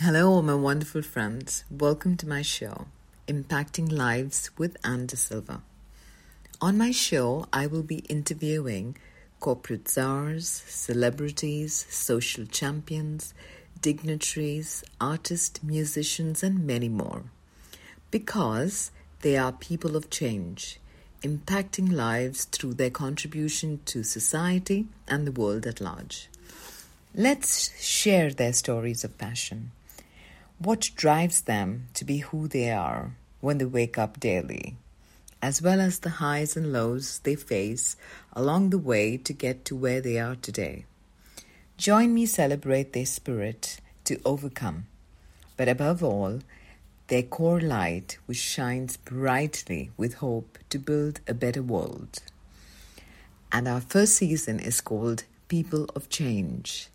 Hello, all my wonderful friends. Welcome to my show, Impacting Lives with Ann D'Silva. On my show, I will be interviewing corporate czars, celebrities, social champions, dignitaries, artists, musicians, and many more. Because they are people of change, impacting lives through their contribution to society and the world at large. Let's share their stories of passion what drives them to be who they are when they wake up daily, as well as the highs and lows they face along the way to get to where they are today. Join me celebrate their spirit to overcome, but above all, their core light which shines brightly with hope to build a better world. And our first season is called People of Change.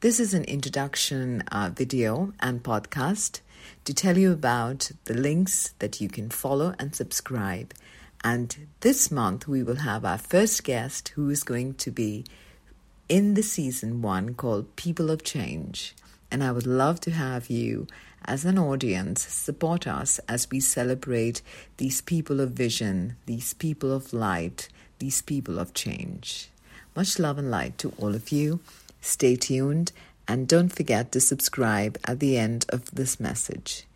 This is an introduction uh, video and podcast to tell you about the links that you can follow and subscribe. And this month, we will have our first guest who is going to be in the season one called People of Change. And I would love to have you as an audience support us as we celebrate these people of vision, these people of light, these people of change. Much love and light to all of you. Stay tuned and don't forget to subscribe at the end of this message.